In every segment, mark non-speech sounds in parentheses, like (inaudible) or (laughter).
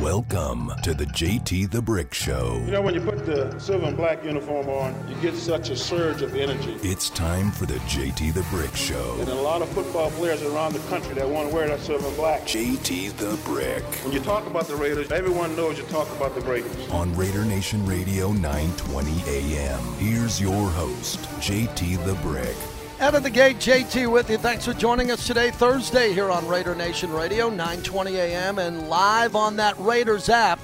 Welcome to the JT the Brick Show. You know, when you put the silver and black uniform on, you get such a surge of energy. It's time for the JT the Brick Show. And a lot of football players around the country that want to wear that silver and black. JT the Brick. When you talk about the Raiders, everyone knows you talk about the Raiders. On Raider Nation Radio 920 AM. Here's your host, JT the Brick. Out of the gate, JT with you. Thanks for joining us today, Thursday, here on Raider Nation Radio, 9:20 a.m. and live on that Raiders app.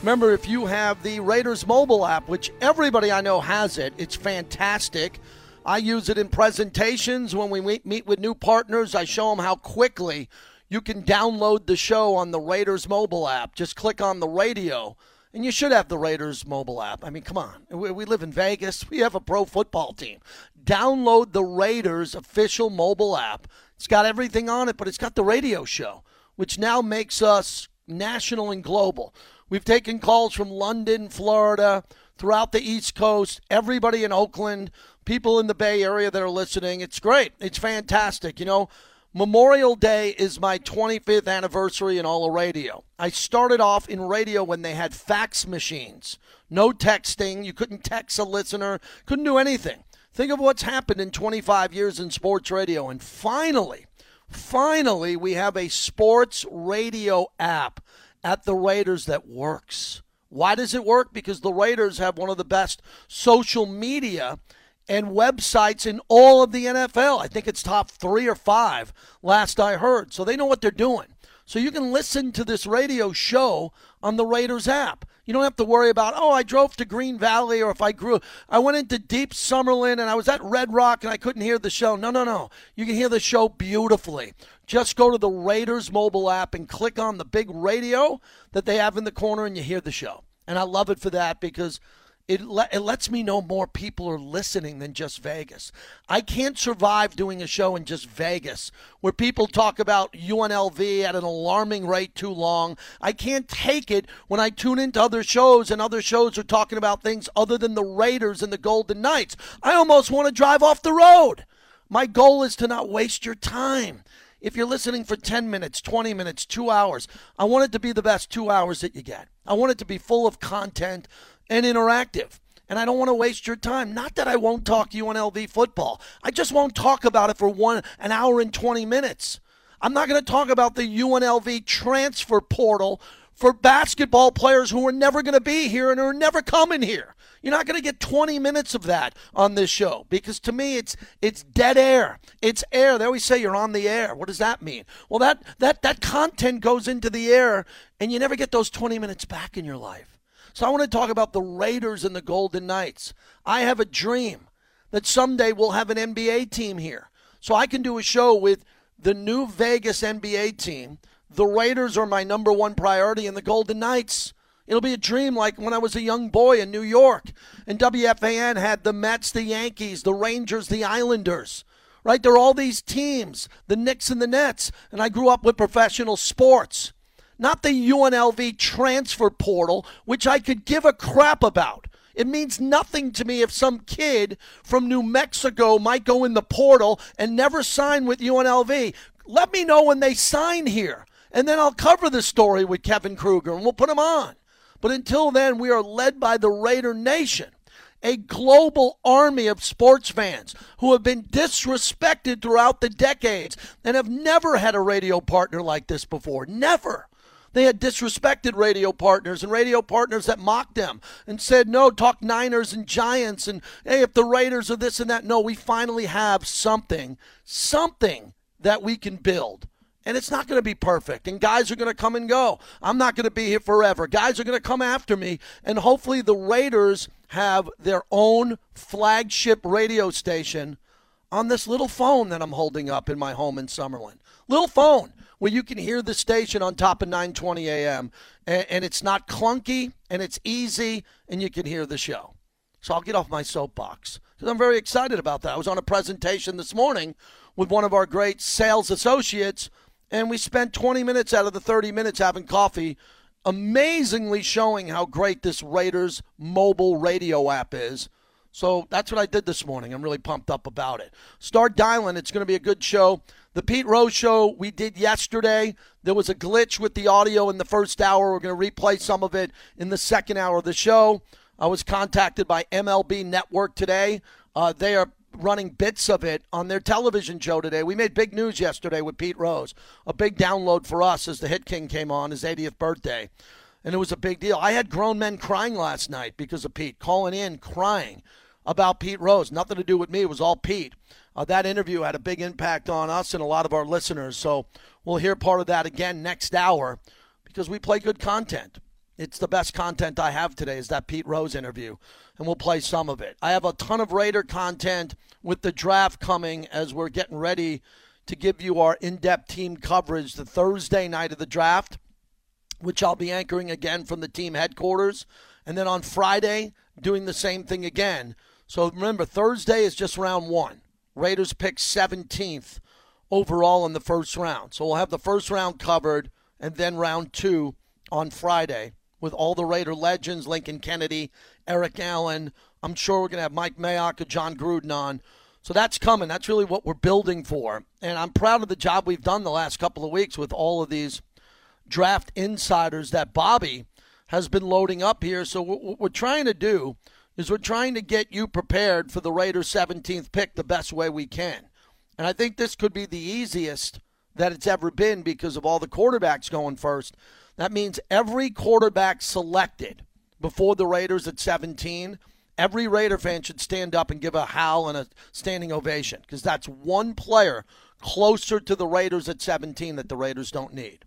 Remember, if you have the Raiders mobile app, which everybody I know has it, it's fantastic. I use it in presentations when we meet, with new partners. I show them how quickly you can download the show on the Raiders mobile app. Just click on the radio and you should have the Raiders mobile app. I mean, come on. We live in Vegas. We have a pro football team. Download the Raiders official mobile app. It's got everything on it, but it's got the radio show, which now makes us national and global. We've taken calls from London, Florida, throughout the East Coast, everybody in Oakland, people in the Bay Area that are listening. It's great. It's fantastic. You know, Memorial Day is my 25th anniversary in all of radio. I started off in radio when they had fax machines. No texting. You couldn't text a listener, couldn't do anything. Think of what's happened in 25 years in sports radio. And finally, finally, we have a sports radio app at the Raiders that works. Why does it work? Because the Raiders have one of the best social media and websites in all of the NFL. I think it's top three or five, last I heard. So they know what they're doing. So you can listen to this radio show on the Raiders app. You don't have to worry about, oh, I drove to Green Valley or if I grew, I went into deep Summerlin and I was at Red Rock and I couldn't hear the show. No, no, no. You can hear the show beautifully. Just go to the Raiders mobile app and click on the big radio that they have in the corner and you hear the show. And I love it for that because it, le- it lets me know more people are listening than just Vegas. I can't survive doing a show in just Vegas where people talk about UNLV at an alarming rate too long. I can't take it when I tune into other shows and other shows are talking about things other than the Raiders and the Golden Knights. I almost want to drive off the road. My goal is to not waste your time. If you're listening for 10 minutes, 20 minutes, two hours, I want it to be the best two hours that you get. I want it to be full of content and interactive. And I don't want to waste your time. Not that I won't talk UNLV football. I just won't talk about it for one an hour and 20 minutes. I'm not going to talk about the UNLV transfer portal for basketball players who are never going to be here and are never coming here. You're not going to get 20 minutes of that on this show because to me it's it's dead air. It's air. They always say you're on the air. What does that mean? Well, that that that content goes into the air and you never get those 20 minutes back in your life. So I want to talk about the Raiders and the Golden Knights. I have a dream that someday we'll have an NBA team here. So I can do a show with the new Vegas NBA team. The Raiders are my number one priority, and the Golden Knights. It'll be a dream like when I was a young boy in New York. And WFAN had the Mets, the Yankees, the Rangers, the Islanders. Right? There are all these teams, the Knicks and the Nets. And I grew up with professional sports not the UNLV transfer portal, which I could give a crap about. It means nothing to me if some kid from New Mexico might go in the portal and never sign with UNLV. Let me know when they sign here, and then I'll cover the story with Kevin Kruger and we'll put him on. But until then, we are led by the Raider Nation, a global army of sports fans who have been disrespected throughout the decades and have never had a radio partner like this before. Never. They had disrespected radio partners and radio partners that mocked them and said, no, talk Niners and Giants and, hey, if the Raiders are this and that. No, we finally have something, something that we can build. And it's not going to be perfect. And guys are going to come and go. I'm not going to be here forever. Guys are going to come after me. And hopefully the Raiders have their own flagship radio station on this little phone that I'm holding up in my home in Summerlin. Little phone where you can hear the station on top of 920 AM and, and it's not clunky and it's easy and you can hear the show. So I'll get off my soapbox because I'm very excited about that. I was on a presentation this morning with one of our great sales associates, and we spent 20 minutes out of the 30 minutes having coffee, amazingly showing how great this Raiders mobile radio app is. So that's what I did this morning. I'm really pumped up about it. Start dialing. It's going to be a good show. The Pete Rose show we did yesterday, there was a glitch with the audio in the first hour. We're going to replay some of it in the second hour of the show. I was contacted by MLB Network today. Uh, they are running bits of it on their television show today. We made big news yesterday with Pete Rose. A big download for us as the Hit King came on his 80th birthday. And it was a big deal. I had grown men crying last night because of Pete, calling in, crying about Pete Rose. Nothing to do with me. It was all Pete. Uh, that interview had a big impact on us and a lot of our listeners. So we'll hear part of that again next hour because we play good content. It's the best content I have today is that Pete Rose interview, and we'll play some of it. I have a ton of Raider content with the draft coming as we're getting ready to give you our in-depth team coverage the Thursday night of the draft, which I'll be anchoring again from the team headquarters, and then on Friday doing the same thing again. So remember, Thursday is just round one. Raiders pick 17th overall in the first round. So we'll have the first round covered, and then round two on Friday with all the Raider legends, Lincoln Kennedy, Eric Allen. I'm sure we're going to have Mike Mayock and Jon Gruden on. So that's coming. That's really what we're building for. And I'm proud of the job we've done the last couple of weeks with all of these draft insiders that Bobby has been loading up here. So what we're trying to do is we're trying to get you prepared for the Raiders' 17th pick the best way we can. And I think this could be the easiest that it's ever been because of all the quarterbacks going first. That means every quarterback selected before the Raiders at 17, every Raider fan should stand up and give a howl and a standing ovation because that's one player closer to the Raiders at 17 that the Raiders don't need.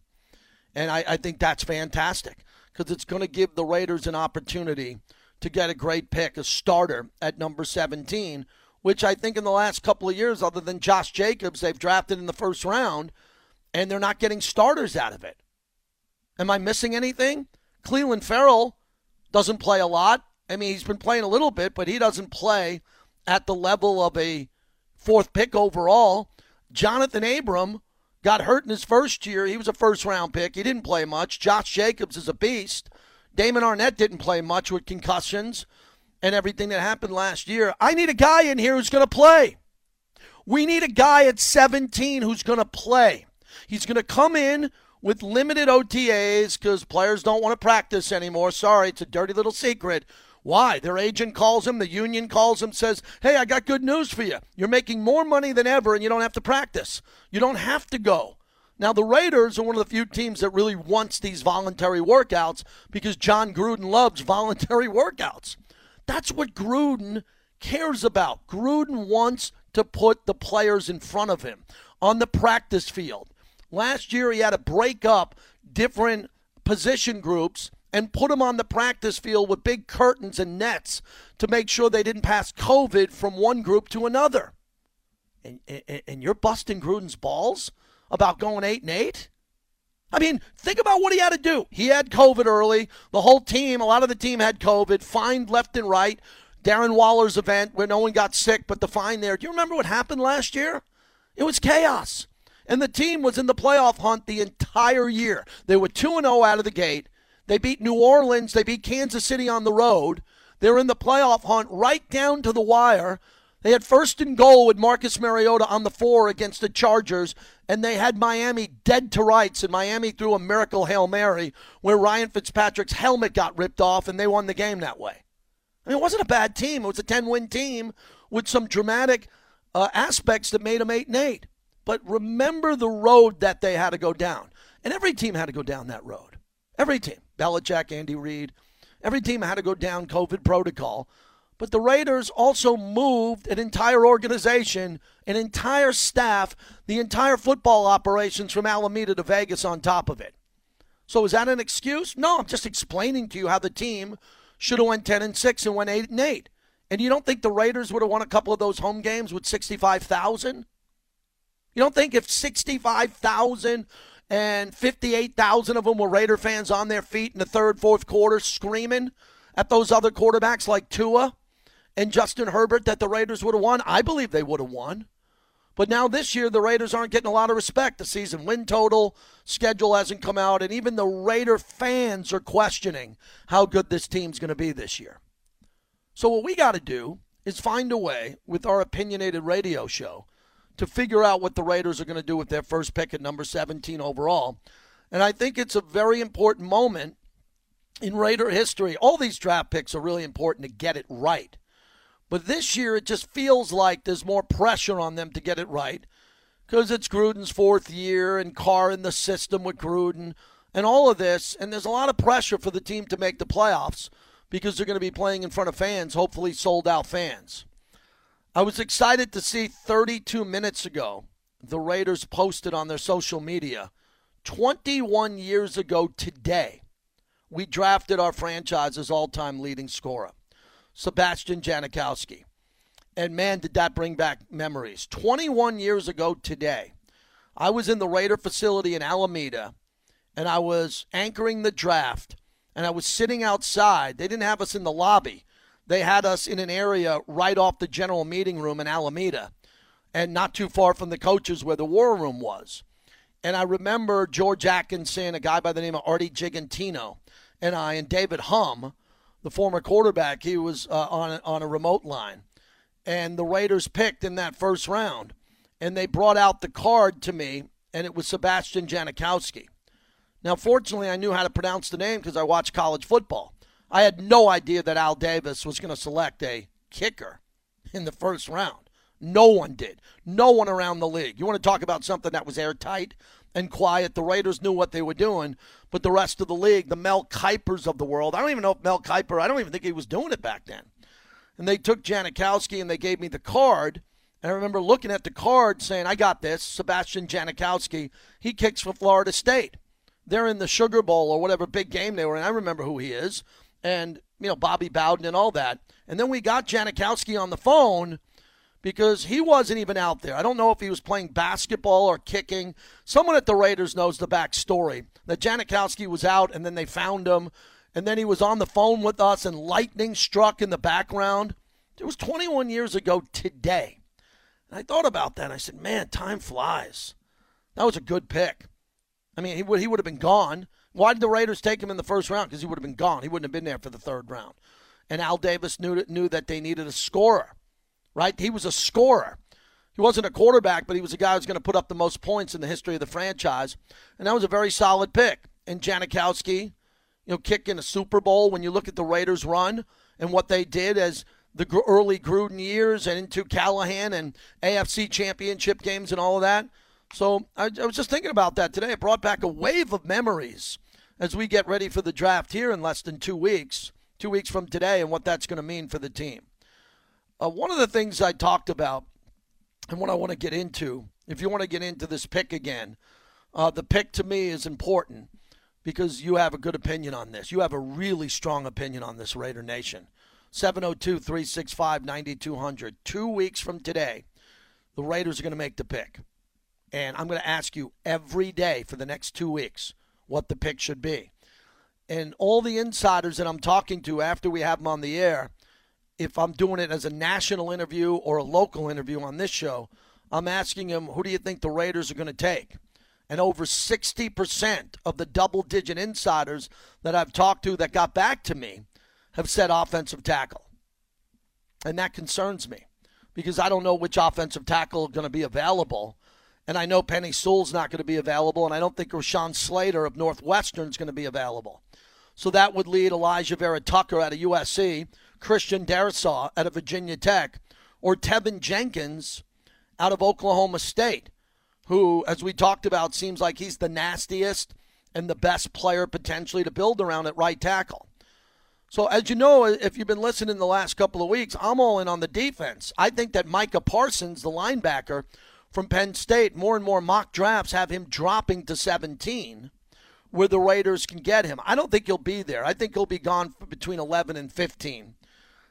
And I, I think that's fantastic because it's going to give the Raiders an opportunity to get a great pick, a starter at number 17, which I think in the last couple of years, other than Josh Jacobs, they've drafted in the first round, and they're not getting starters out of it. Am I missing anything? Clelin Ferrell doesn't play a lot. I mean, he's been playing a little bit, but he doesn't play at the level of a fourth pick overall. Johnathan Abram got hurt in his first year. He was a first round pick. He didn't play much. Josh Jacobs is a beast. Damon Arnette didn't play much with concussions and everything that happened last year. I need a guy in here who's going to play. We need a guy at 17 who's going to play. He's going to come in with limited OTAs because players don't want to practice anymore. Sorry, it's a dirty little secret. Why? Their agent calls him, the union calls him, says, Hey, I got good news for you. You're making more money than ever and you don't have to practice. You don't have to go. Now, the Raiders are one of the few teams that really wants these voluntary workouts because Jon Gruden loves voluntary (laughs) workouts. That's what Gruden cares about. Gruden wants to put the players in front of him on the practice field. Last year, he had to break up different position groups and put them on the practice field with big curtains and nets to make sure they didn't pass COVID from one group to another. And, and, and you're busting Gruden's balls about going eight and eight? I mean, think about what he had to do. He had COVID early. The whole team, a lot of the team had COVID, fined left and right. Darren Waller's event where no one got sick, but the fine there. Do you remember what happened last year? It was chaos. And the team was in the playoff hunt the entire year. They were 2 0 out of the gate. They beat New Orleans. They beat Kansas City on the road. They're in the playoff hunt right down to the wire. They had first and goal with Marcus Mariota on the four against the Chargers, and they had Miami dead to rights, and Miami threw a miracle Hail Mary where Ryan Fitzpatrick's helmet got ripped off, and they won the game that way. I mean, it wasn't a bad team. It was a 10 win team with some dramatic uh, aspects that made them 8 and 8. But remember the road that they had to go down. And every team had to go down that road. Every team. Belichick, Andy Reid. Every team had to go down COVID protocol. But the Raiders also moved an entire organization, an entire staff, the entire football operations from Alameda to Vegas on top of it. So is that an excuse? No, I'm just explaining to you how the team should have went 10 and 6 and went 8 and 8. And you don't think the Raiders would have won a couple of those home games with 65,000? You don't think if 65,000 and 58,000 of them were Raider fans on their feet in the third, fourth quarter screaming at those other quarterbacks like Tua and Justin Herbert that the Raiders would have won? I believe they would have won. But now this year, the Raiders aren't getting a lot of respect. The season win total schedule hasn't come out, and even the Raider fans are questioning how good this team's going to be this year. So, what we got to do is find a way with our opinionated radio show to figure out what the Raiders are going to do with their first pick at number 17 overall. And I think it's a very important moment in Raider history. All these draft picks are really important to get it right. But this year, it just feels like there's more pressure on them to get it right because it's Gruden's fourth year and Carr in the system with Gruden and all of this. And there's a lot of pressure for the team to make the playoffs because they're going to be playing in front of fans, hopefully sold out fans. I was excited to see 32 minutes ago the Raiders posted on their social media 21 years ago today, we drafted our franchise's all time leading scorer, Sebastian Janikowski. And man, did that bring back memories. 21 years ago today, I was in the Raider facility in Alameda and I was anchoring the draft and I was sitting outside. They didn't have us in the lobby, they had us in an area right off the general meeting room in Alameda and not too far from the coaches where the war room was. And I remember George Atkinson, a guy by the name of Artie Gigantino, and I, and David Humm, the former quarterback, he was uh, on, on a remote line. And the Raiders picked in that first round. And they brought out the card to me, and it was Sebastian Janikowski. Now, fortunately, I knew how to pronounce the name because I watched college football. I had no idea that Al Davis was going to select a kicker in the first round. No one did. No one around the league. You want to talk about something that was airtight and quiet? The Raiders knew what they were doing, but the rest of the league, the Mel Kipers of the world, I don't even know if Mel Kiper, I don't even think he was doing it back then. And they took Janikowski and they gave me the card. And I remember looking at the card saying, I got this. Sebastian Janikowski, he kicks for Florida State. They're in the Sugar Bowl or whatever big game they were in. I remember who he is. And, you know, Bobby Bowden and all that. And then we got Janikowski on the phone because he wasn't even out there. I don't know if he was playing basketball or kicking. Someone at the Raiders knows the backstory that Janikowski was out and then they found him. And then he was on the phone with us and lightning struck in the background. It was 21 years ago today. And I thought about that. And I said, man, time flies. That was a good pick. I mean, he would, he would have been gone. Why did the Raiders take him in the first round? Because he would have been gone. He wouldn't have been there for the third round. And Al Davis knew, knew that they needed a scorer right? He was a scorer. He wasn't a quarterback, but he was a guy who's going to put up the most points in the history of the franchise. And that was a very solid pick. And Janikowski, you know, kicking a Super Bowl when you look at the Raiders' run and what they did as the early Gruden years and into Callahan and AFC championship games and all of that. So I, I was just thinking about that today. It brought back a wave of memories as we get ready for the draft here in less than two weeks, two weeks from today, and what that's going to mean for the team. Uh, one of the things I talked about and what I want to get into, if you want to get into this pick again, uh, the pick to me is important because you have a good opinion on this. You have a really strong opinion on this, Raider Nation. 702 365 9200. Two weeks from today, the Raiders are going to make the pick. And I'm going to ask you every day for the next two weeks what the pick should be. And all the insiders that I'm talking to after we have them on the air if I'm doing it as a national interview or a local interview on this show, I'm asking him, who do you think the Raiders are going to take? And over 60% of the double digit insiders that I've talked to that got back to me have said offensive tackle. And that concerns me because I don't know which offensive tackle is going to be available. And I know Penei Sewell's not going to be available. And I don't think Rashawn Slater of Northwestern is going to be available. So that would lead Alijah Vera-Tucker out of USC Christian Darrisaw out of Virginia Tech or Teven Jenkins out of Oklahoma State, who, as we talked about, seems like he's the nastiest and the best player potentially to build around at right tackle. So, as you know, if you've been listening the last couple of weeks, I'm all in on the defense. I think that Micah Parsons, the linebacker from Penn State, more and more mock drafts have him dropping to 17 where the Raiders can get him. I don't think he'll be there. I think he'll be gone between 11 and 15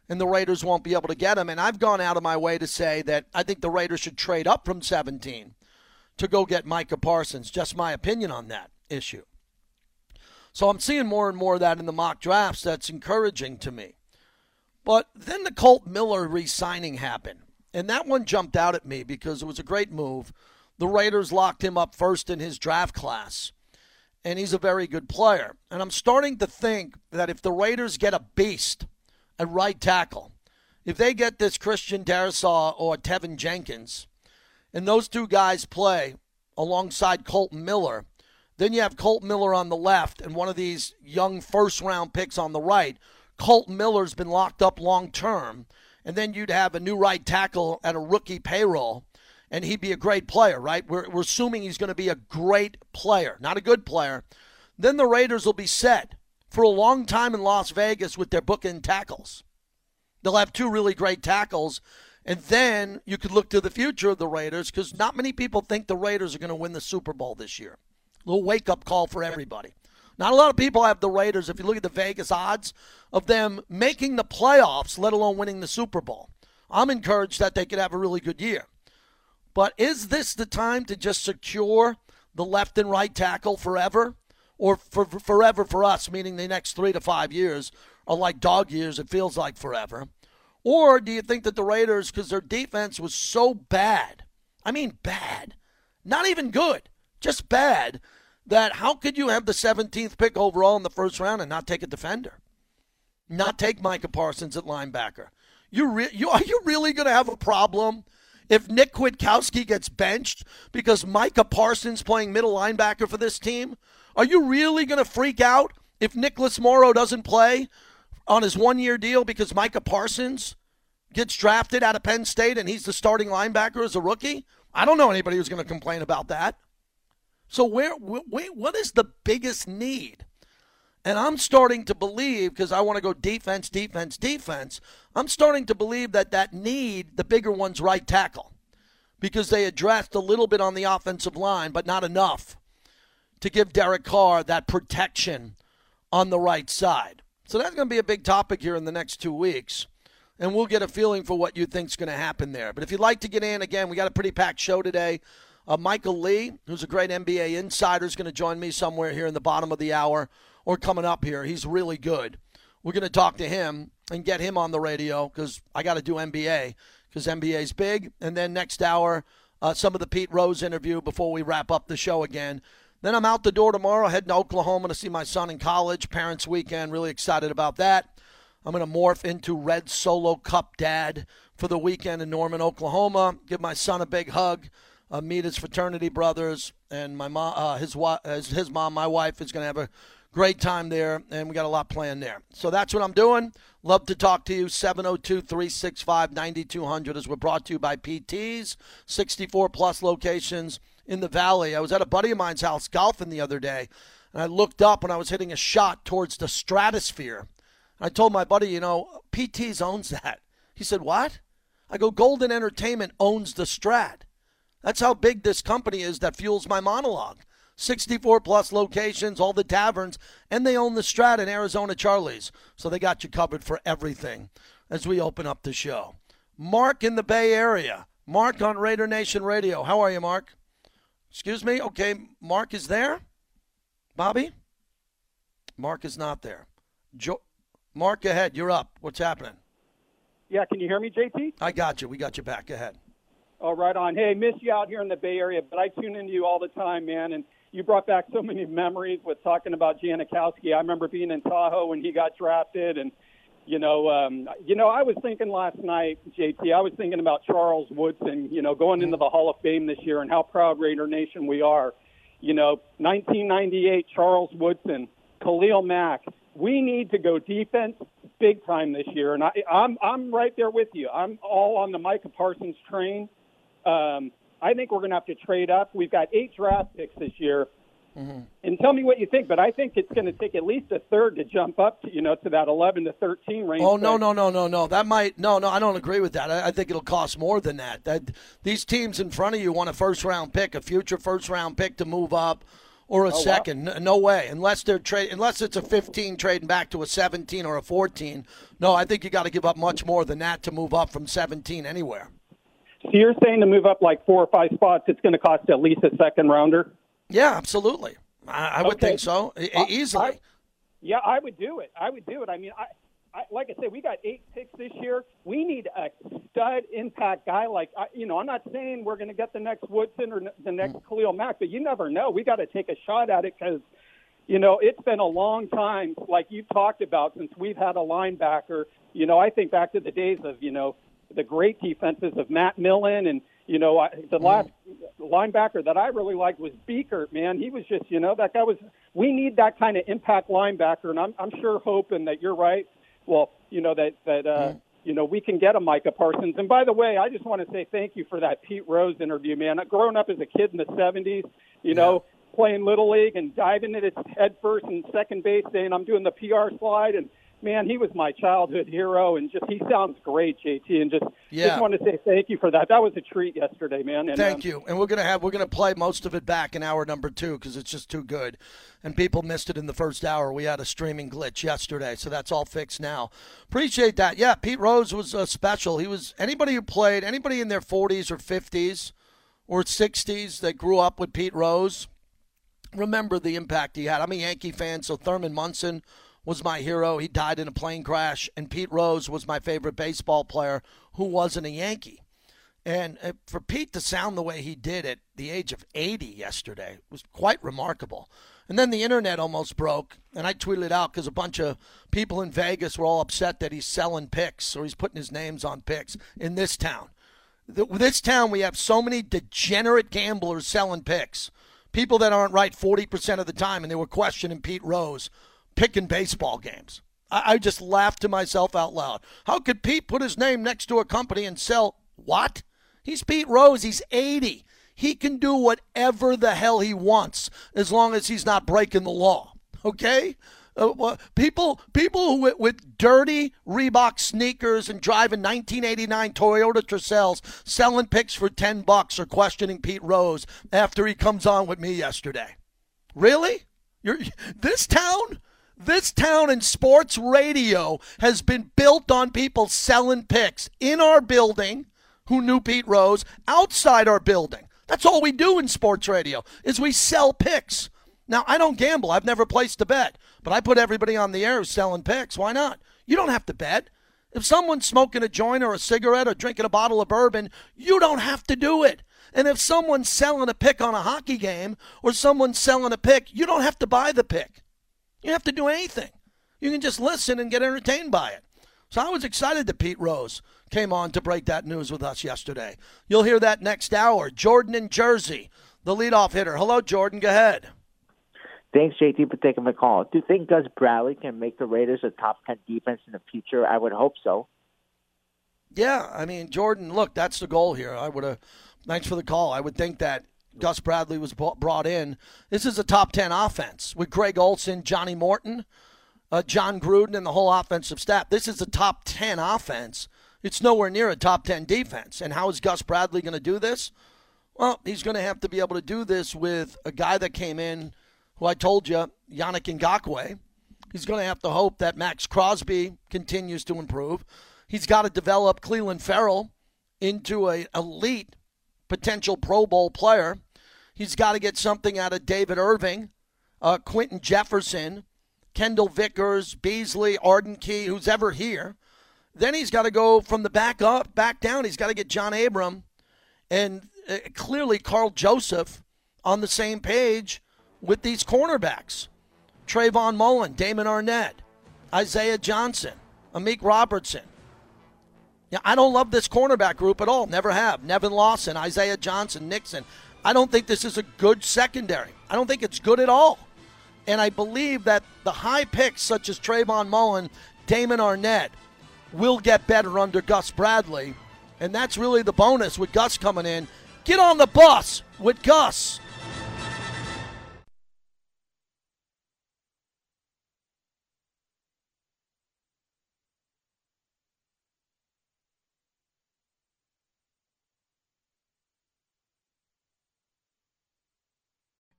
and the Raiders won't be able to get him. And I've gone out of my way to say that I think the Raiders should trade up from 17 to go get Micah Parsons. Just my opinion on that issue. So I'm seeing more and more of that in the mock drafts. That's encouraging to me. But then the Colt Miller re signing happened. And that one jumped out at me because it was a great move. The Raiders locked him up first in his draft class. And he's a very good player. And I'm starting to think that if the Raiders get a beast – at right tackle. If they get this Christian Darrisaw or Teven Jenkins, and those two guys play alongside Kolton Miller, then you have Kolton Miller on the left and one of these young first round picks on the right. Kolton Miller's been locked up long term. And then you'd have a new right tackle at a rookie payroll, and he'd be a great player, right? We're, we're assuming he's going to be a great player, not a good player. Then the Raiders will be set for a long time in Las Vegas with their book bookend tackles. They'll have two really great tackles. And then you could look to the future of the Raiders because not many people think the Raiders are going to win the Super Bowl this year. A little wake up call for everybody. Not a lot of people have the Raiders, if you look at the Vegas odds, of them making the playoffs, let alone winning the Super Bowl. I'm encouraged that they could have a really good year. But is this the time to just secure the left and right tackle forever? Or for, for forever for us, meaning the next three to five years are like dog years, it feels like forever. Or do you think that the Raiders, because their defense was so bad, I mean bad, not even good, just bad, that how could you have the 17th pick overall in the first round and not take a defender? Not take Micah Parsons at linebacker. You, re- you are you really going to have a problem if Nick Kwiatkowski gets benched because Micah Parsons playing middle linebacker for this team? Are you really going to freak out if Nicholas Morrow doesn't play on his one year deal because Micah Parsons gets drafted out of Penn State and he's the starting linebacker as a rookie? I don't know anybody who's going to complain about that. So where, wait, what is the biggest need? And I'm starting to believe because I want to go defense, defense, defense. I'm starting to believe that that need, the bigger one's right tackle, because they addressed a little bit on the offensive line, but not enough to give Derek Carr that protection on the right side. So that's going to be a big topic here in the next two weeks. And we'll get a feeling for what you think is going to happen there. But if you'd like to get in, again, we got a pretty packed show today. Uh, Michael Lee, who's a great NBA insider, is going to join me somewhere here in the bottom of the hour or coming up here. He's really good. We're going to talk to him and get him on the radio because I got to do NBA because NBA is big. And then next hour, uh, some of the Pete Rose interview before we wrap up the show again. Then I'm out the door tomorrow, heading to Oklahoma to see my son in college. Parents' weekend, really excited about that. I'm going to morph into Red Solo Cup dad for the weekend in Norman, Oklahoma. Give my son a big hug uh, meet his fraternity brothers, and my mom, uh, his, his his mom, my wife, is going to have a great time there, and we got a lot planned there. So that's what I'm doing. Love to talk to you. 702 365 9200 as we're brought to you by PTs, 64 plus locations in the valley. I was at a buddy of mine's house golfing the other day, and I looked up when I was hitting a shot towards the stratosphere. I told my buddy, you know, PTs owns that. He said, What? I go, Golden Entertainment owns the Strat. That's how big this company is that fuels my monologue. 64 plus locations, all the taverns, and they own the Strat in Arizona Charlie's. So they got you covered for everything as we open up the show. Mark in the Bay Area. Mark on Raider Nation Radio. How are you, Mark? Excuse me? Okay, Mark is there? Bobby? Mark is not there. Jo- Mark, ahead. You're up. What's happening? Yeah, can you hear me, JT? I got you. We got you back. Ahead. Oh, right on. Hey, miss you out here in the Bay Area, but I tune into you all the time, man. And you brought back so many memories with talking about Janikowski. I remember being in Tahoe when he got drafted, and you know, um, you know, I was thinking last night, JT. I was thinking about Charles Woodson. You know, going into the Hall of Fame this year, and how proud Raider Nation we are. You know, 1998, Charles Woodson, Khalil Mack. We need to go defense big time this year, and I, I'm I'm right there with you. I'm all on the Micah Parsons train. Um, I think we're going to have to trade up. We've got eight draft picks this year. Mm-hmm. And tell me what you think, but I think it's going to take at least a third to jump up to you know to that eleven to thirteen range. Oh no no no no no that might no no I don't agree with that. I, I, think it'll cost more than that. That these teams in front of you want a first round pick, a future first round pick to move up, or a oh, second. Wow. No, way, unless they're trade unless it's a fifteen trading back to a seventeen or a fourteen. No, I think you got to give up much more than that to move up from seventeen anywhere. So you're saying to move up like four or five spots, it's going to cost at least a second rounder? Yeah, absolutely. I, I would okay. think so, I, easily. I, yeah, I would do it. I would do it. I mean, I, I, like I said, we got eight picks this year. We need a stud impact guy. Like, you know, I'm not saying we're going to get the next Woodson or the next mm. Khalil Mack, but you never know. We got to take a shot at it because, you know, it's been a long time, like you've talked about, since we've had a linebacker. You know, I think back to the days of, you know, the great defenses of Matt Millen and You know, I, the last linebacker that I really liked was Biekert. Man, he was just, you know, that guy was. We need that kind of impact linebacker, and I'm I'm sure hoping that you're right. Well, you know that that uh, you know we can get a Micah Parsons. And by the way, I just want to say thank you for that Pete Rose interview, man. Growing up as a kid in the '70s, you know, playing little league and diving at its head first and second base, saying I'm doing the PR slide and man, he was my childhood hero, and just he sounds great, JT. And just Yeah. just want to say thank you for that. That was a treat yesterday, man. And, Thank um, you. And we're gonna have we're gonna play most of it back in hour number two because it's just too good, and people missed it in the first hour. We had a streaming glitch yesterday, so that's all fixed now. Appreciate that. Yeah, Pete Rose was uh, special. He was anybody who played anybody in their 40s or 50s or 60s that grew up with Pete Rose. Remember the impact he had. I'm a Yankee fan, so Thurman Munson was my hero. He died in a plane crash, and Pete Rose was my favorite baseball player who wasn't a Yankee. And uh, for Pete to sound the way he did at the age of 80 yesterday was quite remarkable. And then the internet almost broke, and I tweeted it out because a bunch of people in Vegas were all upset that he's selling picks or he's putting his names on picks in this town. This town, we have so many degenerate gamblers selling picks. People that aren't right 40% of the time, and they were questioning Pete Rose picking baseball games. I, I just laughed to myself out loud. How could Pete put his name next to a company and sell what? He's Pete Rose. He's 80. He can do whatever the hell he wants as long as he's not breaking the law. Okay? Uh, people, people who with, with dirty Reebok sneakers and driving 1989 Toyota Tercels, selling picks for 10 bucks, are questioning Pete Rose after he comes on with me yesterday. Really? You're this town? This town and sports radio has been built on people selling picks in our building who knew Pete Rose, outside our building. That's all we do in sports radio is we sell picks. Now, I don't gamble. I've never placed a bet, but I put everybody on the air who's selling picks. Why not? You don't have to bet. If someone's smoking a joint or a cigarette or drinking a bottle of bourbon, you don't have to do it. And if someone's selling a pick on a hockey game or someone's selling a pick, you don't have to buy the pick. You have to do anything. You can just listen and get entertained by it. So I was excited that Pete Rose came on to break that news with us yesterday. You'll hear that next hour. Jordan in Jersey, the leadoff hitter. Hello, Jordan. Go ahead. Thanks, JT, for taking my call. Do you think Gus Bradley can make the Raiders a top 10 defense in the future? I would hope so. Yeah, I mean, Jordan, look, that's the goal here. I would have, thanks for the call. I would think that Gus Bradley was brought in. This is a top 10 offense with Greg Olson, Johnny Morton, uh, Jon Gruden, and the whole offensive staff. This is a top 10 offense. It's nowhere near a top 10 defense. And how is Gus Bradley going to do this? Well, he's going to have to be able to do this with a guy that came in, who I told you, Yannick Ngakoue. He's going to have to hope that Maxx Crosby continues to improve. He's got to develop Clelin Ferrell into a elite potential Pro Bowl player. He's got to get something out of David Irving, uh, Quinton Jefferson, Kendall Vickers, Beasley, Arden Key, who's ever here. Then he's got to go from the back up, back down. He's got to get John Abram and uh, clearly Karl Joseph on the same page with these cornerbacks. Trayvon Mullen, Damon Arnette, Isaiah Johnson, Amik Robertson. Yeah, I don't love this cornerback group at all. Never have. Nevin Lawson, Isaiah Johnson, Nixon. I don't think this is a good secondary. I don't think it's good at all. And I believe that the high picks, such as Trayvon Mullen, Damon Arnette, will get better under Gus Bradley. And that's really the bonus with Gus coming in. Get on the bus with Gus.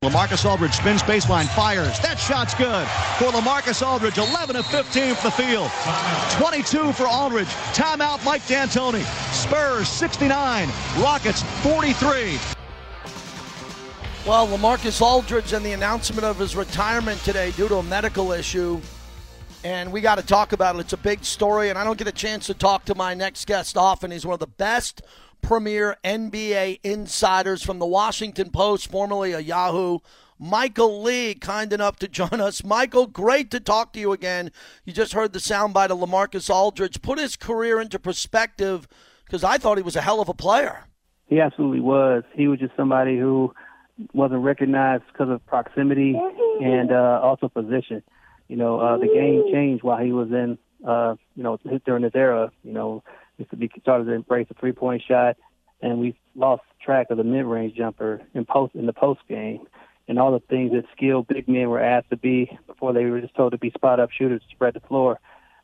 Lamarcus Aldridge spins baseline, fires. That shot's good for Lamarcus Aldridge. 11 of 15 from the field. 22 for Aldridge. Timeout, Mike D'Antoni. Spurs 69. Rockets 43. Well, Lamarcus Aldridge and the announcement of his retirement today due to a medical issue. And we got to talk about it. It's a big story, and I don't get a chance to talk to my next guest often. He's one of the best premier NBA insiders from the Washington Post, formerly a Yahoo. Michael Lee, kind enough to (laughs) join us. Michael, great to talk to you again. You just heard the soundbite of Lamarcus Aldridge. Put his career into perspective because I thought he was a hell of a player. He absolutely was. He was just somebody who wasn't recognized because of proximity (laughs) and uh, also position. You know, uh, the game changed while he was in, uh, you know, during this era. You know, be started to embrace a three-point shot, and we lost track of the mid-range jumper in post in the post game, and all the things that skilled big men were asked to be before they were just told to be spot-up shooters, spread the floor.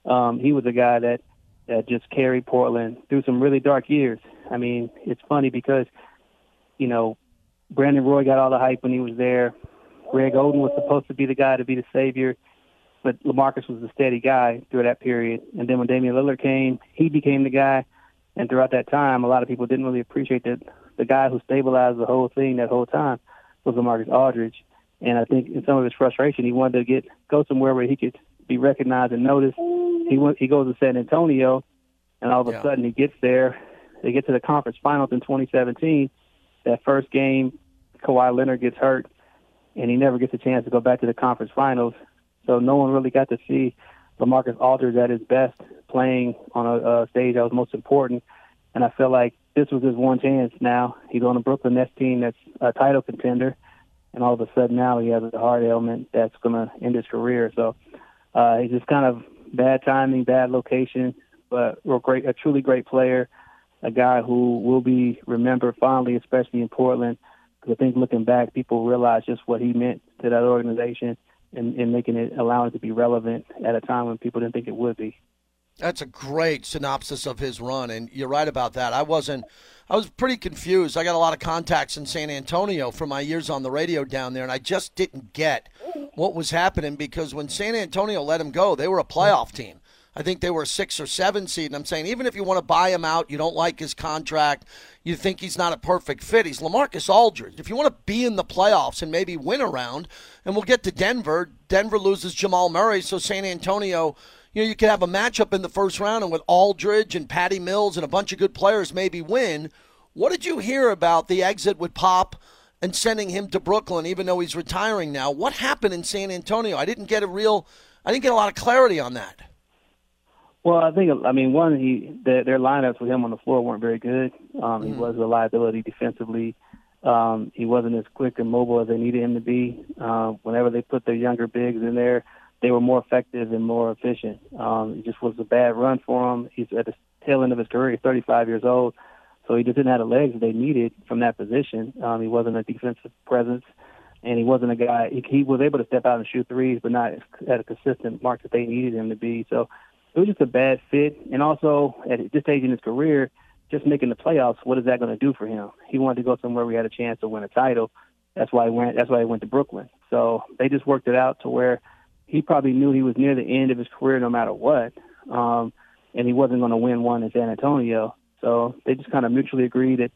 Um, he was a guy that that just carried Portland through some really dark years. I mean, it's funny because, you know, Brandon Roy got all the hype when he was there. Greg Oden was supposed to be the guy to be the savior, but LaMarcus was the steady guy through that period. And then when Damian Lillard came, he became the guy. And throughout that time, a lot of people didn't really appreciate that the guy who stabilized the whole thing that whole time was LaMarcus Aldridge. And I think in some of his frustration, he wanted to get go somewhere where he could be recognized and noticed. He went, he goes to San Antonio, and all of a yeah. sudden he gets there. They get to the conference finals in 2017 that first game, Kawhi Leonard gets hurt, and he never gets a chance to go back to the conference finals. So no one really got to see LaMarcus Aldridge at his best playing on a, a stage that was most important. And I feel like this was his one chance now. He's on a Brooklyn Nets team that's a title contender, and all of a sudden now he has a heart ailment that's going to end his career. So uh, he's just kind of bad timing, bad location, but a great, a truly great player a guy who will be remembered fondly, especially in Portland. Because I think looking back, people realize just what he meant to that organization and, and making it, allowing it to be relevant at a time when people didn't think it would be. That's a great synopsis of his run, and you're right about that. I wasn't, I was pretty confused. I got a lot of contacts in San Antonio from my years on the radio down there, and I just didn't get what was happening because when San Antonio let him go, they were a playoff team. I think they were a six or seven seed. And I'm saying, even if you want to buy him out, you don't like his contract, you think he's not a perfect fit. He's Lamarcus Aldridge. If you want to be in the playoffs and maybe win around, and we'll get to Denver, Denver loses Jamal Murray, so San Antonio, you know, you could have a matchup in the first round, and with Aldridge and Patty Mills and a bunch of good players, maybe win. What did you hear about the exit with Pop? and sending him to Brooklyn, even though he's retiring now. What happened in San Antonio? I didn't get a real, I didn't get a lot of clarity on that. Well, I think I mean one he their, their lineups with him on the floor weren't very good. Um, mm-hmm. He was a liability defensively. Um, he wasn't as quick and mobile as they needed him to be. Uh, whenever they put their younger bigs in there, they were more effective and more efficient. Um, it just was a bad run for him. He's at the tail end of his career. 35 years old, so he just didn't have the legs they needed from that position. Um, he wasn't a defensive presence, and he wasn't a guy. He, he was able to step out and shoot threes, but not at a consistent mark that they needed him to be. So it was just a bad fit. And also, at this stage in his career, just making the playoffs, what is that going to do for him? He wanted to go somewhere where he had a chance to win a title. That's why he went. That's why he went to Brooklyn. So they just worked it out to where he probably knew he was near the end of his career, no matter what, um, and he wasn't going to win one in San Antonio. So they just kind of mutually agreed that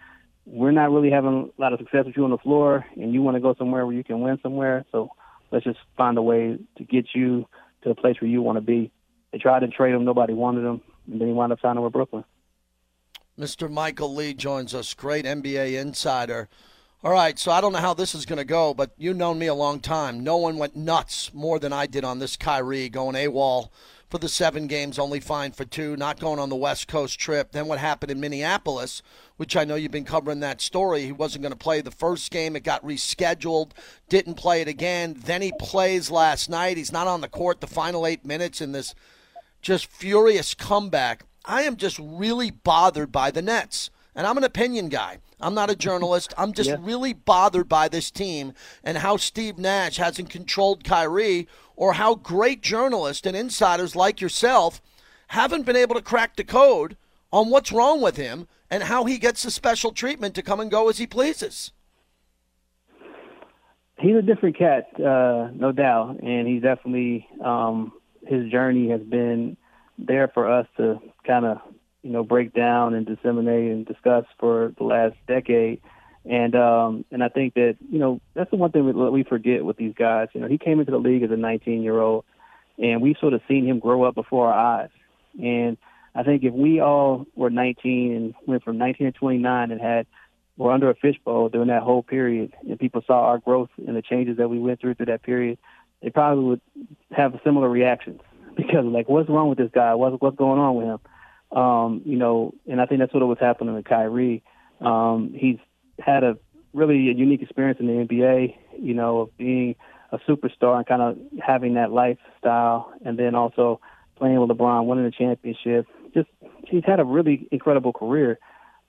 we're not really having a lot of success with you on the floor, and you want to go somewhere where you can win somewhere. So let's just find a way to get you to a place where you want to be. They tried to trade him, nobody wanted him, and then he wound up signing with Brooklyn. Mr. Michael Lee joins us, great NBA insider. All right, so I don't know how this is going to go, but you've known me a long time. No one went nuts more than I did on this Kyrie going AWOL for the seven games, only fined for two, not going on the West Coast trip. Then what happened in Minneapolis, which I know you've been covering that story. He wasn't going to play the first game. It got rescheduled, didn't play it again. Then he plays last night. He's not on the court the final eight minutes in this just furious comeback. I am just really bothered by the Nets. And I'm an opinion guy. I'm not a journalist. I'm just yeah. really bothered by this team and how Steve Nash hasn't controlled Kyrie or how great journalists and insiders like yourself haven't been able to crack the code on what's wrong with him and how he gets the special treatment to come and go as he pleases. He's a different cat, uh, no doubt, and he's definitely um, his journey has been there for us to kind of you know break down and disseminate and discuss for the last decade. And um, and I think that you know that's the one thing we, we forget with these guys. You know, he came into the league as a 19 year old, and we've sort of seen him grow up before our eyes. And I think if we all were 19 and went from 19 to 29 and had were under a fishbowl during that whole period, and people saw our growth and the changes that we went through through that period, they probably would have similar reactions (laughs) because like, what's wrong with this guy? What's what's going on with him? Um, you know, and I think that's what was happening with Kyrie. Um, he's had a really a unique experience in the NBA. You know, of being a superstar and kind of having that lifestyle, and then also playing with LeBron, winning the championship. Just he's had a really incredible career,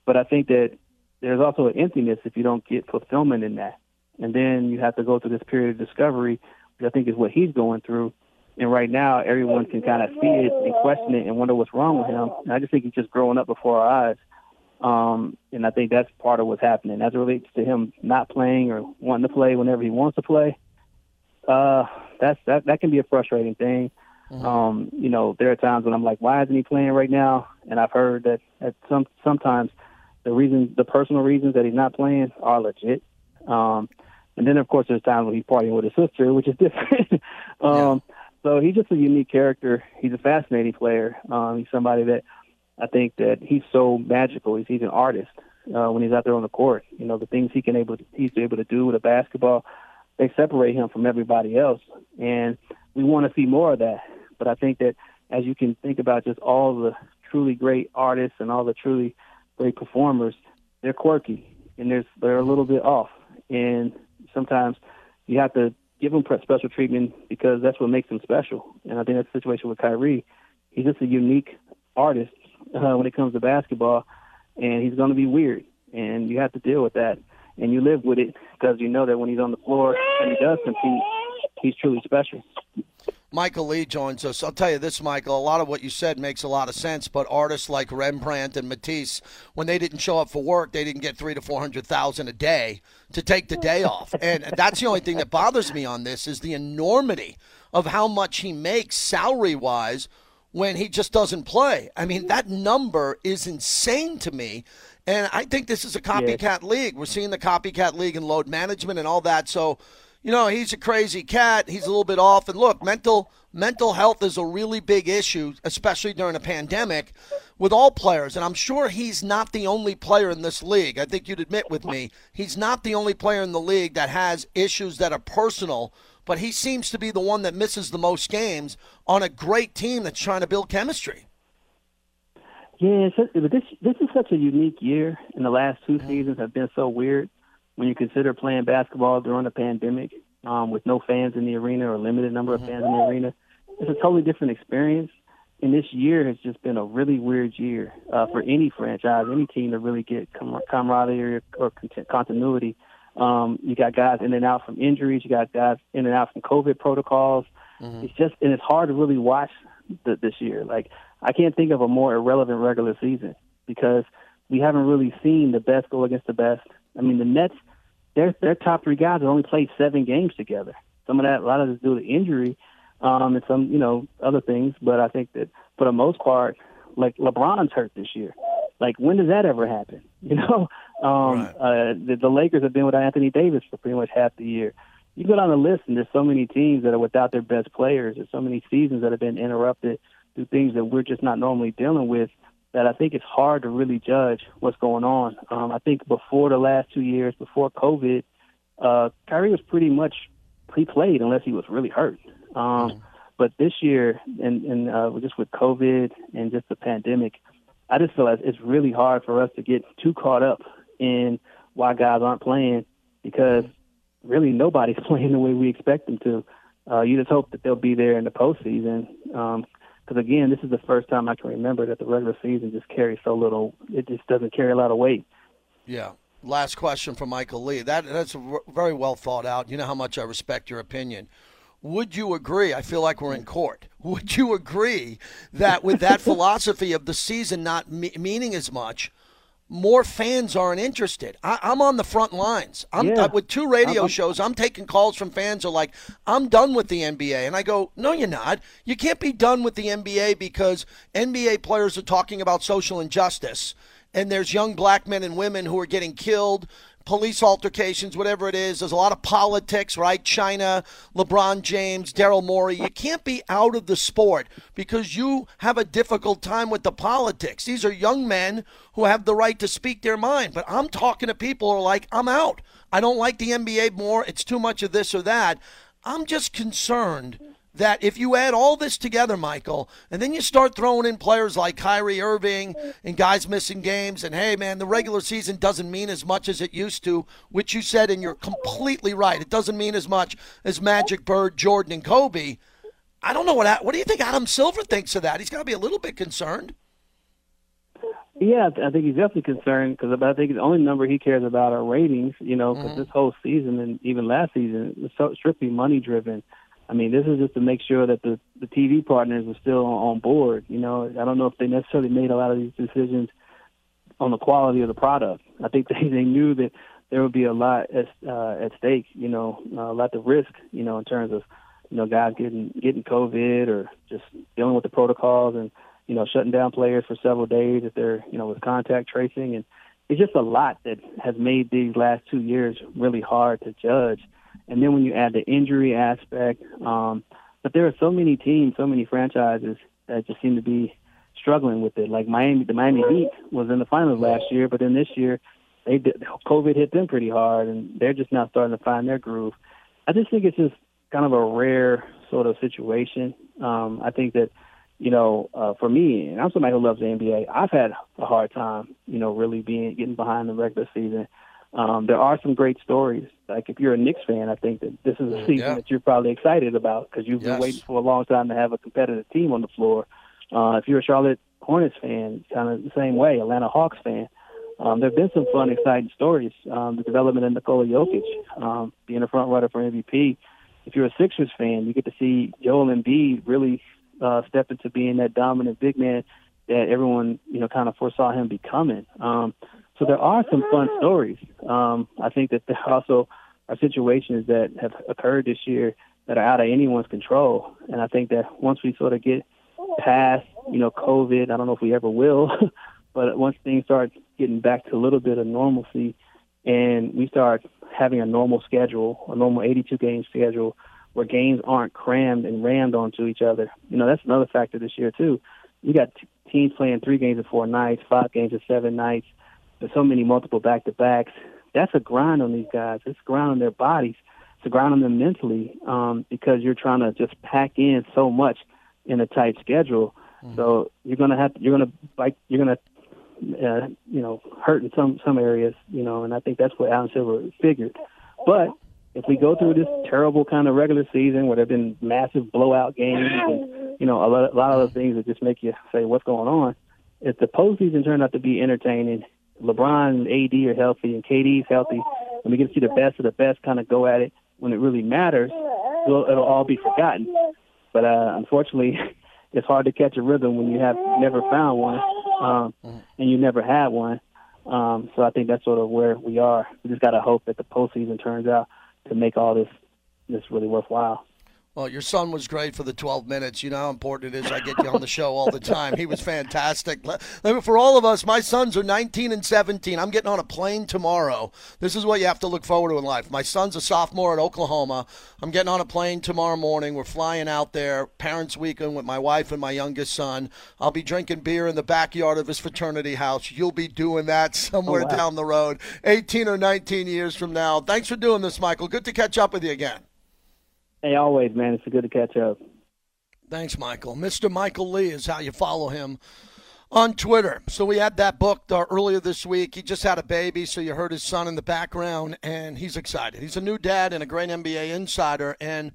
but I think that there's also an emptiness if you don't get fulfillment in that, and then you have to go through this period of discovery, I think is what he's going through. And right now, everyone can kind of see it and question it and wonder what's wrong with him. And I just think he's just growing up before our eyes. Um, and I think that's part of what's happening as it relates to him not playing or wanting to play whenever he wants to play. Uh, that's that that can be a frustrating thing. Mm-hmm. Um, you know, there are times when I'm like, why isn't he playing right now? And I've heard that at some sometimes the reason, the personal reasons that he's not playing are legit. Um, and then of course there's times when he's partying with his sister, which is (laughs) different. um, yeah. So he's just a unique character. He's a fascinating player. Um, he's somebody that I think that he's so magical. He's, he's an artist uh, when he's out there on the court. You know, the things he can able to, he's able to do with a basketball, they separate him from everybody else. And we want to see more of that. But I think that as you can think about just all the truly great artists and all the truly great performers, they're quirky and there's they're a little bit off. And sometimes you have to give them special treatment because that's what makes them special. And I think that's the situation with Kyrie. He's just a unique artist uh, when it comes to basketball, and he's going to be weird, and you have to deal with that, and you live with it because you know that when he's on the floor and he does compete, he's truly special. Michael Lee joins us. I'll tell you this, Michael. A lot of what you said makes a lot of sense. But artists like Rembrandt and Matisse, when they didn't show up for work, they didn't get three to four hundred thousand a day to take the day off. (laughs) And that's the only thing that bothers me on this is the enormity of how much he makes salary wise when he just doesn't play. I mean, that number is insane to me. And I think this is a copycat yeah. league. We're seeing the copycat league and load management and all that. So you know, he's a crazy cat. He's a little bit off. And look, mental mental health is a really big issue, especially during a pandemic, with all players. And I'm sure he's not the only player in this league. I think you'd admit with me, he's not the only player in the league that has issues that are personal. But he seems to be the one that misses the most games on a great team that's trying to build chemistry. Yeah, this this is such a unique year, and the last two seasons have been so weird when you consider playing basketball during a pandemic um, with no fans in the arena or limited number of fans in the arena, it's a totally different experience. And this year has just been a really weird year uh, for any franchise, any team to really get com- camaraderie or, or continuity. Um, you got guys in and out from injuries. You got guys in and out from COVID protocols. Mm-hmm. It's just and it's hard to really watch the, this year. Like I can't think of a more irrelevant regular season because we haven't really seen the best go against the best. I mean, the Nets, their their top three guys have only played seven games together. Some of that, a lot of it due to injury, um, and some, you know, other things. But I think that for the most part, like LeBron's hurt this year. Like, when does that ever happen? (laughs) You know, um, right. uh, the, the Lakers have been without Anthony Davis for pretty much half the year. You go down the list, and there's so many teams that are without their best players. There's so many seasons that have been interrupted through things that we're just not normally dealing with that I think it's hard to really judge what's going on. Um, I think before the last two years, before COVID, uh, Kyrie was pretty much he played unless he was really hurt. Um, mm-hmm. But this year, and, and uh, just with COVID and just the pandemic, I just feel like it's really hard for us to get too caught up in why guys aren't playing because really nobody's (laughs) playing the way we expect them to. Uh, you just hope that they'll be there in the postseason. Um, because again, this is the first time I can remember that the regular season just carries so little. It just doesn't carry a lot of weight. Yeah. Last question from Michael Lee. That that's very well thought out. You know how much I respect your opinion. Would you agree? I feel like we're in court. (laughs) Would you agree that with that (laughs) philosophy of the season not me- meaning as much, more fans aren't interested. I, am on the front lines. I'm yeah. with two radio I'm, shows. I'm taking calls from fans who are like, "I'm done with the NBA," and I go, "No, you're not. You can't be done with the NBA because NBA players are talking about social injustice." And there's young black men and women who are getting killed police altercations, whatever it is. There's a lot of politics, right? China, LeBron James, Daryl Morey. You can't be out of the sport because you have a difficult time with the politics. These are young men who have the right to speak their mind. But I'm talking to people who are like, I'm out. I don't like the NBA more. It's too much of this or that. I'm just concerned that if you add all this together, Michael, and then you start throwing in players like Kyrie Irving and guys missing games, and hey, man, the regular season doesn't mean as much as it used to, which you said, and you're completely right. It doesn't mean as much as Magic Bird, Jordan, and Kobe. I don't know what. What do you think Adam Silver thinks of that? He's got to be a little bit concerned. Yeah, I think he's definitely concerned because I think the only number he cares about are ratings. You know, because mm-hmm. this whole season and even last season was so strictly money driven. I mean, this is just to make sure that the the TV partners are still on board. You know, I don't know if they necessarily made a lot of these decisions on the quality of the product. I think (laughs) they they knew that there would be a lot at uh, at stake. You know, a lot of risk. You know, in terms of you know guys getting getting COVID or just dealing with the protocols and you know shutting down players for several days if they're you know with contact tracing and it's just a lot that has made these last two years really hard to judge. And then when you add the injury aspect, um, but there are so many teams, so many franchises that just seem to be struggling with it. Like Miami, the Miami Heat was in the finals last year, but then this year they did, COVID hit them pretty hard, and they're just now starting to find their groove. I just think it's just kind of a rare sort of situation. Um, I think that you know, uh, for me, and I'm somebody who loves the NBA. I've had a hard time, you know, really being getting behind the regular season. Um, there are some great stories. Like if you're a Knicks fan, I think that this is a season yeah. that you're probably excited about because you've yes. been waiting for a long time to have a competitive team on the floor. Uh, if you're a Charlotte Hornets fan, kind of the same way. Atlanta Hawks fan. Um, there have been some fun, exciting stories. Um, the development of Nikola Jokic, um, being a front runner for MVP. If you're a Sixers fan, you get to see Joel Embiid really uh, step into being that dominant big man that everyone you know kind of foresaw him becoming. Um, so there are some fun stories. Um, I think that there also are situations that have occurred this year that are out of anyone's control, and I think that once we sort of get past you know COVID, I don't know if we ever will, (laughs) but once things start getting back to a little bit of normalcy, and we start having a normal schedule, a normal 82 game schedule where games aren't crammed and rammed onto each other. You know, that's another factor this year too. You got t- teams playing three games in four nights, five games in seven nights. There's so many multiple back to backs. That's a grind on these guys. It's a grind on their bodies. It's a grind on them mentally um, because you're trying to just pack in so much in a tight schedule. Mm-hmm. So you're gonna have to, you're gonna like you're gonna uh, you know hurt in some some areas. You know, and I think that's what Alan Silver figured. But if we go through this terrible kind of regular season where there've been massive blowout games and you know a lot, a lot of things that just make you say what's going on, if the postseason turned out to be entertaining, LeBron and AD are healthy and KD's healthy, and we get to see the best of the best kind of go at it when it really matters, it'll, it'll all be forgotten. But uh, unfortunately, (laughs) it's hard to catch a rhythm when you have never found one um, and you never had one. Um, so I think that's sort of where we are. We just got to hope that the postseason turns out to make all this this really worthwhile. Well, your son was great for the 12 minutes. You know how important it is. I get you on the show all the time. He was fantastic. For all of us, my sons are 19 and 17. I'm getting on a plane tomorrow. This is what you have to look forward to in life. My son's a sophomore at Oklahoma. I'm getting on a plane tomorrow morning. We're flying out there, parents' weekend with my wife and my youngest son. I'll be drinking beer in the backyard of his fraternity house. You'll be doing that somewhere oh, wow. down the road, 18 or 19 years from now. Thanks for doing this, Michael. Good to catch up with you again. Hey, always, man. It's good to catch up. Thanks, Michael. Mr. Michael Lee is how you follow him on Twitter. So we had that booked uh, earlier this week. He just had a baby, so you heard his son in the background, and he's excited. He's a new dad and a great NBA insider, and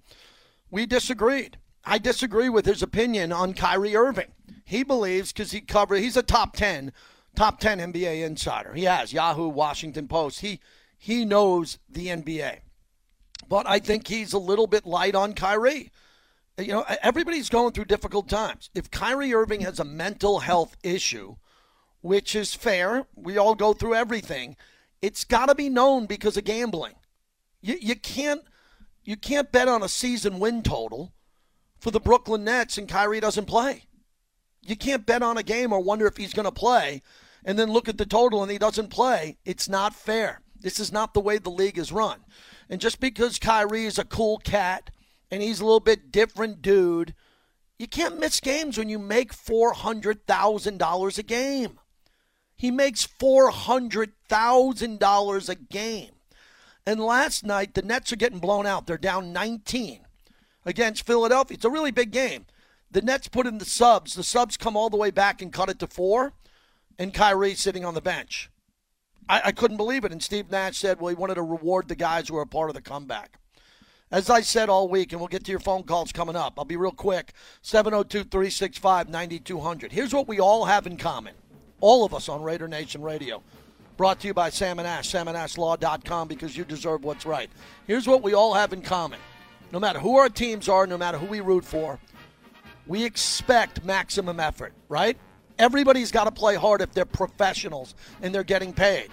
we disagreed. I disagree with his opinion on Kyrie Irving. He believes because he covered, he's a top ten, top ten NBA insider. He has Yahoo, Washington Post. He he knows the NBA but I think he's a little bit light on Kyrie. You know, everybody's going through difficult times. If Kyrie Irving has a mental health issue, which is fair, we all go through everything. It's got to be known because of gambling. You, you can't you can't bet on a season win total for the Brooklyn Nets and Kyrie doesn't play. You can't bet on a game or wonder if he's going to play and then look at the total and he doesn't play. It's not fair. This is not the way the league is run. And just because Kyrie is a cool cat and he's a little bit different dude, you can't miss games when you make $400,000 a game. He makes $400,000 a game. And last night, the Nets are getting blown out. They're down 19 against Philadelphia. It's a really big game. The Nets put in the subs. The subs come all the way back and cut it to four, and Kyrie sitting on the bench. I, I couldn't believe it. And Steve Nash said, well, he wanted to reward the guys who were a part of the comeback. As I said all week, and we'll get to your phone calls coming up, I'll be real quick 702 365 9200. Here's what we all have in common, all of us on Raider Nation Radio. Brought to you by Sam and Ash, samandashlaw.com, because you deserve what's right. Here's what we all have in common. No matter who our teams are, no matter who we root for, we expect maximum effort, right? Everybody's got to play hard if they're professionals and they're getting paid.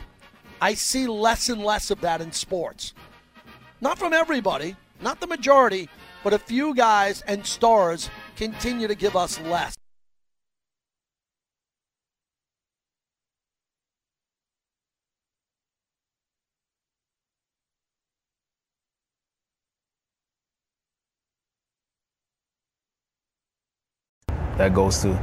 I see less and less of that in sports. Not from everybody, not the majority, but a few guys and stars continue to give us less. That goes to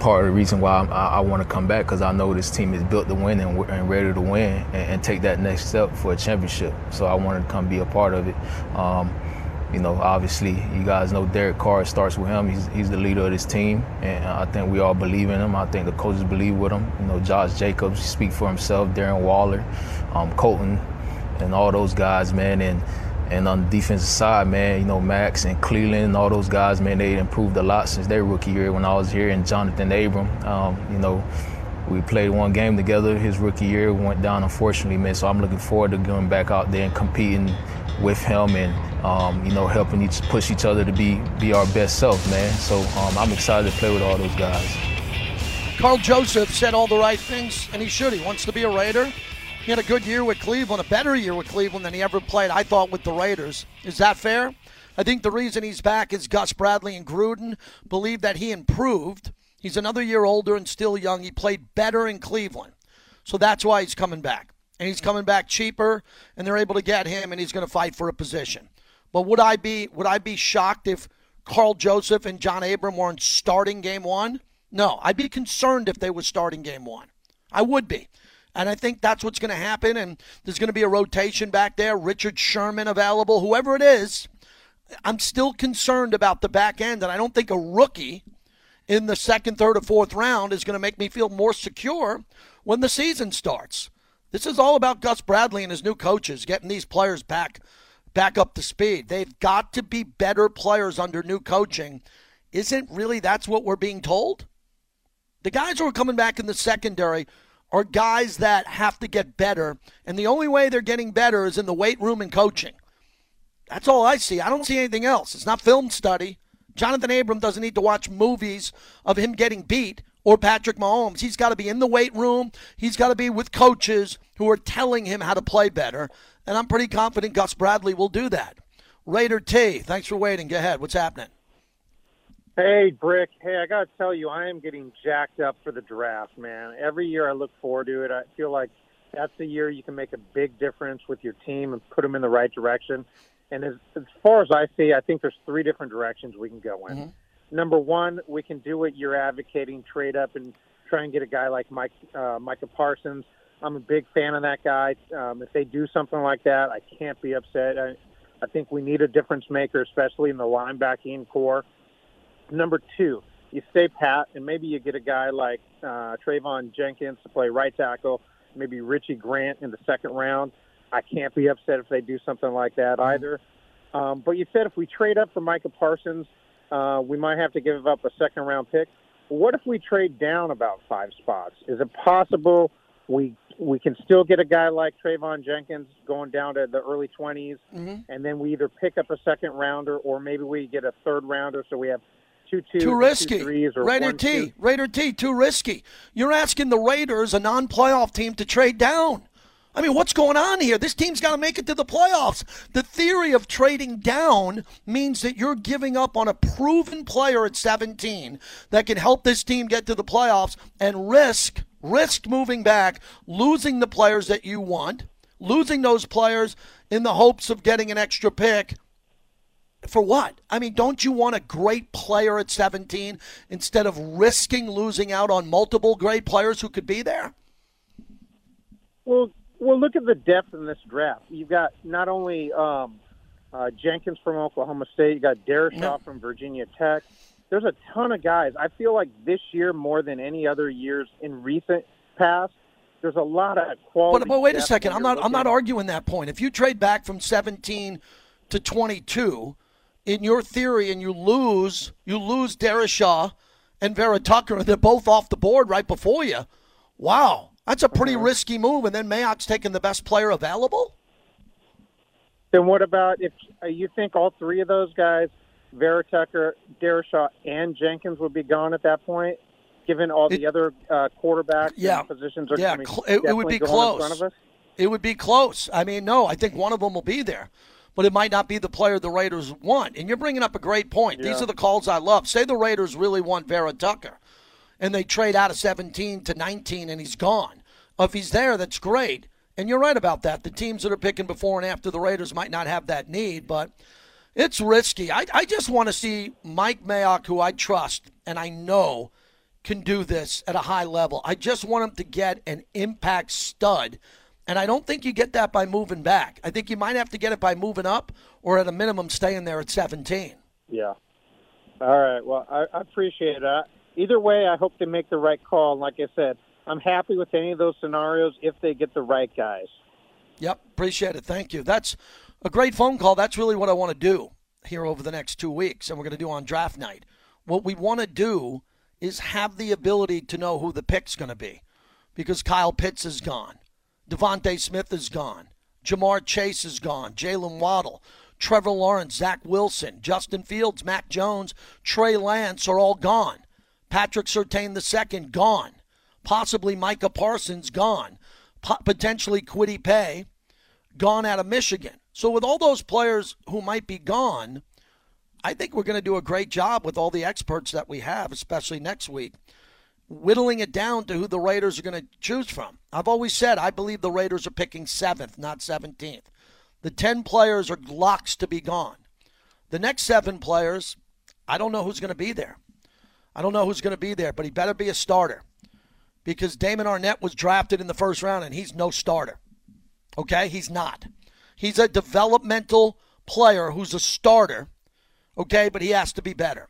part of the reason why I, I want to come back because I know this team is built to win and, and ready to win and, and, take that next step for a championship. So I wanted to come be a part of it. Um, you know, obviously, you guys know Derek Carr starts with him. He's, he's the leader of this team, and I think we all believe in him. I think the coaches believe with him. You know, Josh Jacobs speak for himself, Darren Waller, um, Colton, and all those guys, man. And and on the defensive side, man, you know, Max and Cleveland and all those guys, man, they improved a lot since their rookie year when I was here. And Johnathan Abram, um, you know, we played one game together his rookie year, went down unfortunately, man. So I'm looking forward to going back out there and competing with him and, um, you know, helping each push each other to be be our best self, man. So um, I'm excited to play with all those guys. Karl Joseph said all the right things, and he should. He wants to be a Raider. He had a good year with Cleveland, a better year with Cleveland than he ever played, I thought, with the Raiders. Is that fair? I think the reason he's back is Gus Bradley and Gruden believe that he improved. He's another year older and still young. He played better in Cleveland. So that's why he's coming back. And he's coming back cheaper, and they're able to get him, and he's going to fight for a position. But would I be would I be shocked if Karl Joseph and John Abram weren't starting game one? No, I'd be concerned if they were starting game one. I would be. And I think that's what's going to happen. And there's going to be a rotation back there. Richard Sherman available, whoever it is. I'm still concerned about the back end. And I don't think a rookie in the second, third, or fourth round is going to make me feel more secure when the season starts. This is all about Gus Bradley and his new coaches getting these players back back up to speed. They've got to be better players under new coaching. Isn't really that's what we're being told? The guys who are coming back in the secondary are guys that have to get better, and the only way they're getting better is in the weight room and coaching. That's all I see. I don't see anything else. It's not film study. Johnathan Abram doesn't need to watch movies of him getting beat or Patrick Mahomes. He's got to be in the weight room. He's got to be with coaches who are telling him how to play better. And I'm pretty confident Gus Bradley will do that. Raider T, thanks for waiting. Go ahead. What's happening? Hey, Brick. Hey, I got to tell you, I am getting jacked up for the draft, man. Every year I look forward to it. I feel like that's the year you can make a big difference with your team and put them in the right direction. And as, as far as I see, I think there's three different directions we can go in. Mm-hmm. Number one, we can do what you're advocating, trade up and try and get a guy like Mike uh, Micah Parsons. I'm a big fan of that guy. Um, if they do something like that, I can't be upset. I, I think we need a difference maker, especially in the linebacking corps. Number two, you stay pat, and maybe you get a guy like uh, Teven Jenkins to play right tackle, maybe Richie Grant in the second round. I can't be upset if they do something like that mm-hmm. either. Um, but you said if we trade up for Micah Parsons, uh, we might have to give up a second round pick. What if we trade down about five spots? Is it possible we we can still get a guy like Teven Jenkins going down to the early 20s, mm-hmm. and then we either pick up a second rounder or maybe we get a third rounder, so we have two two too risky. Two Raider one, T, two. Raider T, too risky. You're asking the Raiders, a non-playoff team, to trade down. I mean, what's going on here? This team's got to make it to the playoffs. The theory of trading down means that you're giving up on a proven player at 17 that can help this team get to the playoffs and risk risk moving back, losing the players that you want, losing those players in the hopes of getting an extra pick for what? I mean, don't you want a great player at 17 instead of risking losing out on multiple great players who could be there? Well, well, look at the depth in this draft. You've got not only um, uh, Jenkins from Oklahoma State. You got Darrisaw from Virginia Tech. There's a ton of guys. I feel like this year more than any other years in recent past, there's a lot of quality. But, but wait a second. I'm not. I'm not arguing that point. If you trade back from 17 to 22, in your theory, and you lose, you lose Darrisaw and Vera-Tucker, and they're both off the board right before you. Wow, that's a pretty Uh-huh. risky move. And then Mayock's taking the best player available. Then what about if uh, you think all three of those guys, Vera-Tucker, Darrisaw, and Jenkins would be gone at that point, given all the other uh, quarterbacks Yeah. positions are Yeah, coming, cl- it, it would be close. in front of us? It would be close. I mean, no, I think one of them will be there, but it might not be the player the Raiders want. And you're bringing up a great point. These are the calls I love. Say the Raiders really want Vera-Tucker, and they trade out of 17 to 19, and he's gone. If he's there, that's great. And you're right about that. The teams that are picking before and after the Raiders might not have that need, but it's risky. I, I just want to see Mike Mayock, who I trust and I know can do this at a high level. I just want him to get an impact stud. And I don't think you get that by moving back. I think you might have to get it by moving up or at a minimum staying there at 17. Yeah. All right. Well, I, I appreciate that. Either way, I hope they make the right call. And like I said, I'm happy with any of those scenarios if they get the right guys. Yep, appreciate it. Thank you. That's a great phone call. That's really what I want to do here over the next two weeks, and we're going to do on draft night. What we want to do is have the ability to know who the pick's going to be because Kyle Pitts is gone, DeVonta Smith is gone, Ja'Marr Chase is gone, Jaylen Waddle, Trevor Lawrence, Zach Wilson, Justin Fields, Mac Jones, Trey Lance are all gone. Patrick Surtain II gone. Possibly Micah Parsons gone. Po- potentially Kwity Paye gone out of Michigan. So with all those players who might be gone, I think we're going to do a great job with all the experts that we have, especially next week, whittling it down to who the Raiders are going to choose from. I've always said I believe the Raiders are picking seventh, not 17th. The 10 players are locks to be gone. The next seven players, I don't know who's going to be there. I don't know who's going to be there, but he better be a starter because Damon Arnette was drafted in the first round and he's no starter. Okay? He's not. He's a developmental player who's a starter, okay, but he has to be better.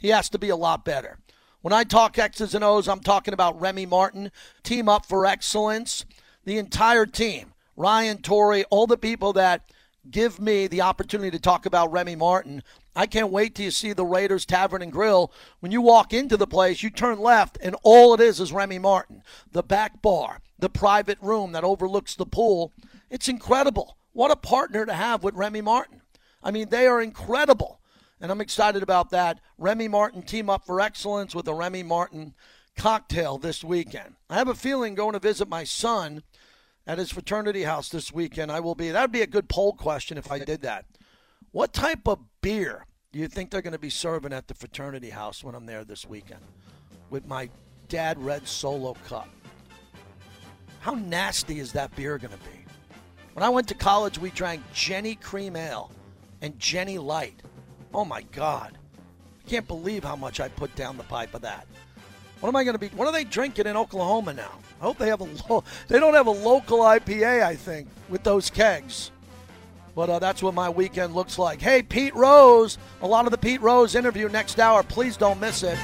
He has to be a lot better. When I talk X's and O's, I'm talking about Remy Martin, Team Up for Excellence, the entire team, Ryan Torrey, all the people that give me the opportunity to talk about Remy Martin. I can't wait till you see the Raiders Tavern and Grill. When you walk into the place, you turn left, and all it is is Remy Martin. The back bar, the private room that overlooks the pool. It's incredible. What a partner to have with Remy Martin. I mean, they are incredible. And I'm excited about that. Remy Martin team up for excellence with a Remy Martin cocktail this weekend. I have a feeling going to visit my son at his fraternity house this weekend. I will be. That would be a good poll question if I did that. What type of beer do you think they're going to be serving at the fraternity house when I'm there this weekend with my dad red solo cup? How nasty is that beer going to be? When I went to college, we drank Genny Cream Ale and Genny Light. Oh my God. I can't believe how much I put down the pipe of that. What am I going to be? What are they drinking in Oklahoma now? I hope they have a lo- they don't have a local IPA. I think with those kegs. But uh, that's what my weekend looks like. Hey, Pete Rose. A lot of the Pete Rose interview next hour. Please don't miss it.